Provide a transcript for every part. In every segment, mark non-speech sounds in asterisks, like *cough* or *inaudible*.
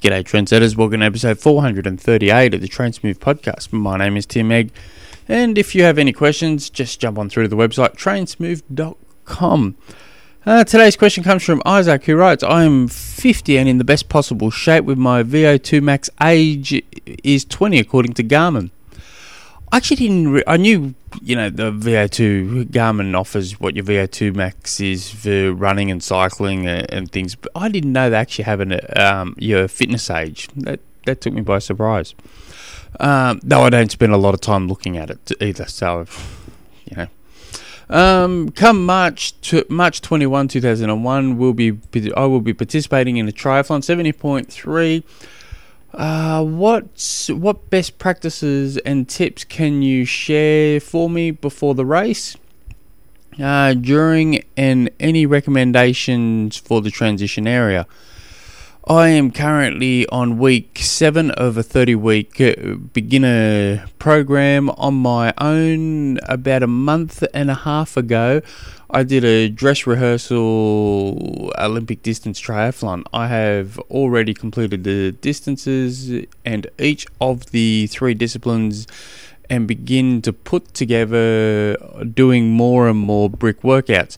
G'day, trendsetters. Welcome to episode 438 of the Trainsmooth podcast. My name is Tim Egge, and if you have any questions, just jump on through to the website trainsmooth.com. Uh, today's question comes from Isaac, who writes I am 50 and in the best possible shape with my VO2 max age is 20, according to Garmin. I actually didn't. Re- I knew, you know, the VO2 Garmin offers what your VO2 max is for running and cycling and, and things, but I didn't know they actually have an um, your fitness age. That that took me by surprise. Um, though I don't spend a lot of time looking at it either, so you know. Um, come March to March twenty one, two thousand and one, we'll be I will be participating in a triathlon seventy point three. Uh, what what best practices and tips can you share for me before the race? Uh, during and any recommendations for the transition area? I am currently on week seven of a 30 week uh, beginner program on my own. About a month and a half ago, I did a dress rehearsal Olympic distance triathlon. I have already completed the distances and each of the three disciplines and begin to put together doing more and more brick workouts.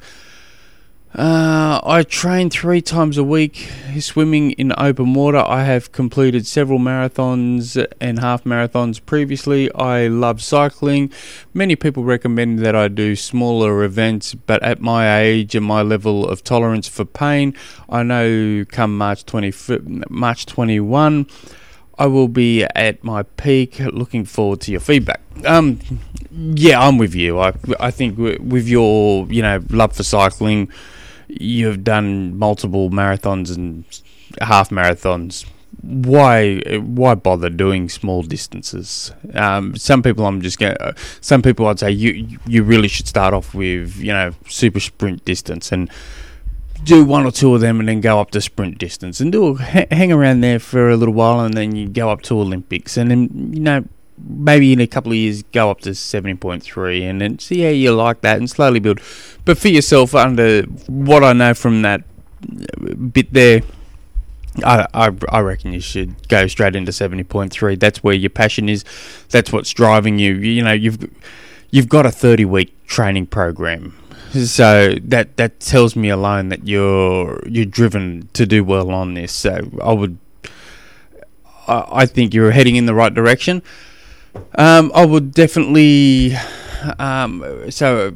Uh, I train three times a week swimming in open water. I have completed several marathons and half marathons previously. I love cycling. Many people recommend that I do smaller events, but at my age and my level of tolerance for pain, I know come March 20, March 21, I will be at my peak. Looking forward to your feedback. Um, yeah, I'm with you. I I think with your you know love for cycling you've done multiple marathons and half marathons. Why why bother doing small distances? Um, some people I'm just going. Some people I'd say you you really should start off with you know super sprint distance and do one or two of them and then go up to sprint distance and do hang around there for a little while and then you go up to Olympics and then you know maybe in a couple of years go up to 70.3 and then see how you like that and slowly build. But for yourself, under what I know from that bit there, I, I, I reckon you should go straight into 70.3. That's where your passion is. That's what's driving you. You know, you've you've got a 30 week training program. So that that tells me alone that you're you're driven to do well on this. So I would I, I think you're heading in the right direction. Um, I would definitely. Um, so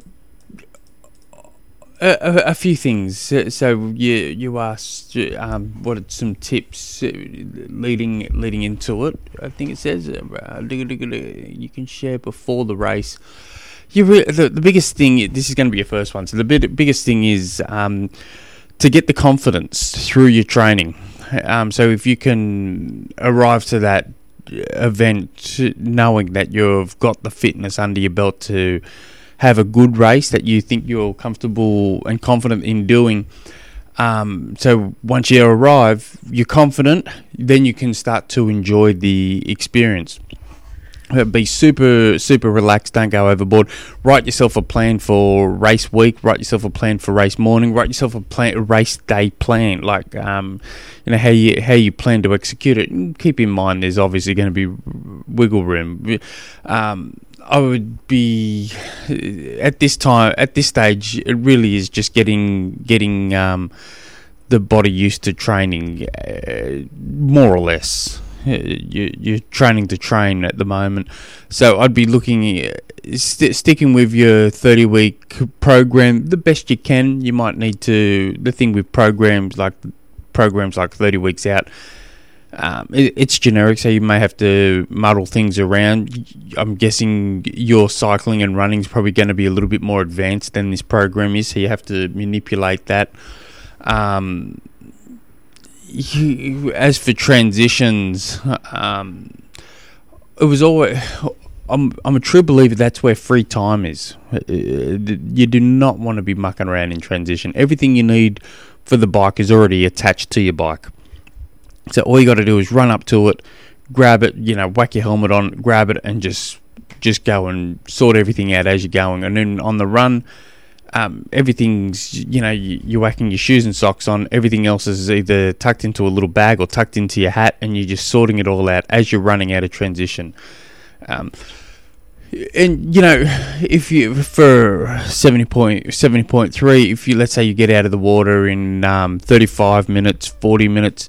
a, a, a, few things. So you you asked um, what are some tips leading leading into it. I think it says uh, you can share before the race. You re- the the biggest thing. This is going to be your first one. So the big, biggest thing is um, to get the confidence through your training. Um, so if you can arrive to that event knowing that you've got the fitness under your belt to have a good race that you think you're comfortable and confident in doing. Um, so once you arrive, you're confident, then you can start to enjoy the experience. Be super super relaxed. Don't go overboard. Write yourself a plan for race week. Write yourself a plan for race morning. Write yourself a plan a race day plan. Like um, you know how you how you plan to execute it. Keep in mind there's obviously going to be wiggle room. Um, I would be at this time at this stage it really is just getting getting um, the body used to training uh, more or less you, are training to train at the moment. So I'd be looking, st- sticking with your 30 week program the best you can. You might need to, the thing with programs like programs like 30 weeks out, um, it, it's generic, so you may have to muddle things around. I'm guessing your cycling and running is probably going to be a little bit more advanced than this program is, so you have to manipulate that. Um, as for transitions, um, it was always. I'm I'm a true believer that's where free time is. Uh, you do not want to be mucking around in transition. Everything you need for the bike is already attached to your bike. So all you got to do is run up to it, grab it, you know, whack your helmet on, grab it, and just just go and sort everything out as you're going. And then on the run, um, everything's you know you, you're whacking your shoes and socks on. Everything else is either tucked into a little bag or tucked into your hat, and you're just sorting it all out as you're running out of transition. Um, and you know, if you for seventy point seventy point three, if you let's say you get out of the water in um, thirty five minutes, forty minutes,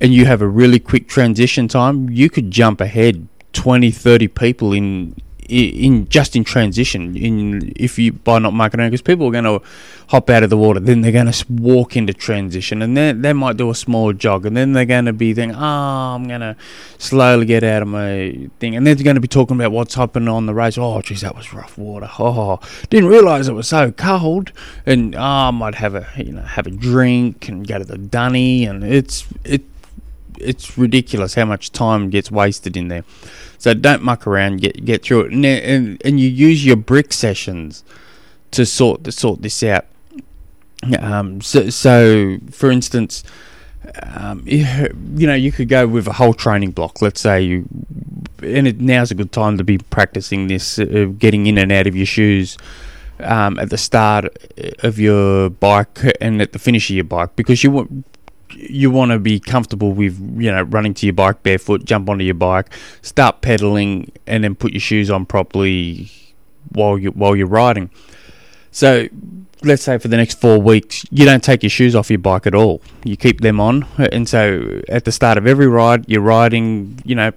and you have a really quick transition time, you could jump ahead 20, 30 people in in just in transition in if you by not marking because people are going to hop out of the water then they're going to walk into transition and then they might do a small jog and then they're going to be thinking oh i'm going to slowly get out of my thing and then they're going to be talking about what's happening on the race. Oh geez that was rough water. Oh didn't realize it was so cold. And oh i might have a you know have a drink and go to the dunny and it's it it's ridiculous how much time gets wasted in there so don't muck around. Get get through it, and and, and you use your brick sessions to sort to sort this out. Um, so so for instance. Um, *laughs* you, know, you could go with a whole training block. Let's say you, and it, now's a good time to be practicing this, uh, getting in and out of your shoes um, at the start of your bike and at the finish of your bike, because you want you want to be comfortable with you know running to your bike barefoot, jump onto your bike, start pedaling, and then put your shoes on properly while you while you're riding. So let's say for the next four weeks you don't take your shoes off your bike at all. You keep them on, and so at the start of every ride you're riding, you know,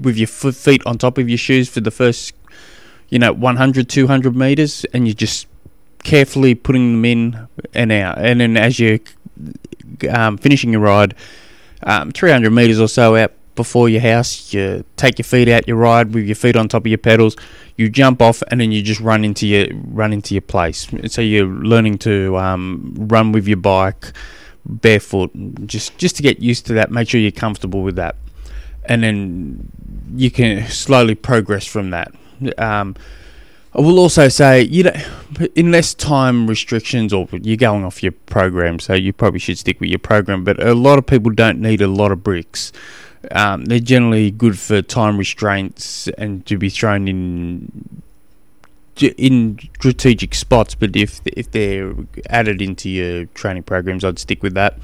with your feet on top of your shoes for the first, you know, 100, 200 meters, and you're just carefully putting them in and out. And then as you um, finishing your ride, um, 300 meters or so out before your house, you take your feet out your ride with your feet on top of your pedals. You jump off and then you just run into your run into your place. So you're learning to um, run with your bike barefoot, just just to get used to that. Make sure you're comfortable with that, and then you can slowly progress from that. Um, I will also say, you know, unless time restrictions or you're going off your program, so you probably should stick with your program. But a lot of people don't need a lot of bricks. Um, they're generally good for time restraints and to be thrown in in strategic spots. But if if they're added into your training programs, I'd stick with that.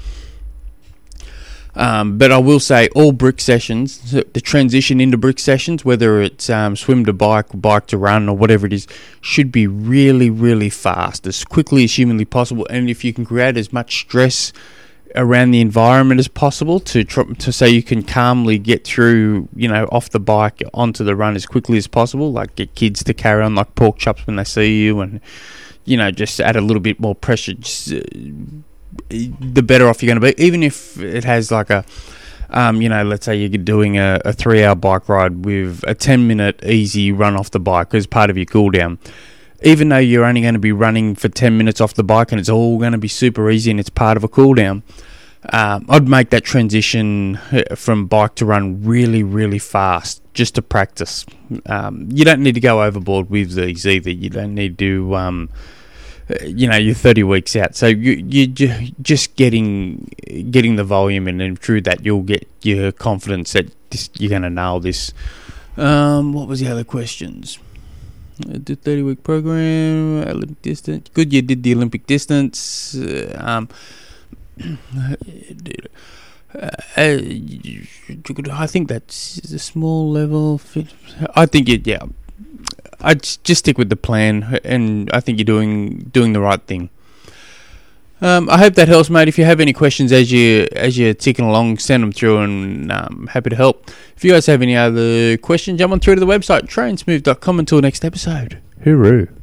Um, but I will say all brick sessions, the transition into brick sessions, whether it's um, swim to bike, bike to run, or whatever it is, should be really, really fast, as quickly as humanly possible. And if you can create as much stress around the environment as possible to to say you can calmly get through, you know, off the bike onto the run as quickly as possible, like get kids to carry on like pork chops when they see you, and you know, just add a little bit more pressure. Just, uh, the better off you're going to be. Even if it has like a, um, you know, let's say you're doing a, a three hour bike ride with a 10 minute easy run off the bike as part of your cool down. Even though you're only going to be running for 10 minutes off the bike and it's all going to be super easy and it's part of a cool down, um, I'd make that transition uh, from bike to run really, really fast just to practice. Um, you don't need to go overboard with these either. You don't need to. Uh, you know you're 30 weeks out so you you just getting getting the volume and then through that you'll get your confidence that this, you're going to nail this um, what was the other questions the 30 week program olympic distance good you did the olympic distance uh, um, *clears throat* uh, I think that's a small level. Fit. I think it, yeah. I just stick with the plan, and I think you're doing doing the right thing. Um, I hope that helps, mate. If you have any questions as you as you're ticking along, send them through, and um, happy to help. If you guys have any other questions, jump on through to the website trainsmooth.com. Until next episode, hooroo.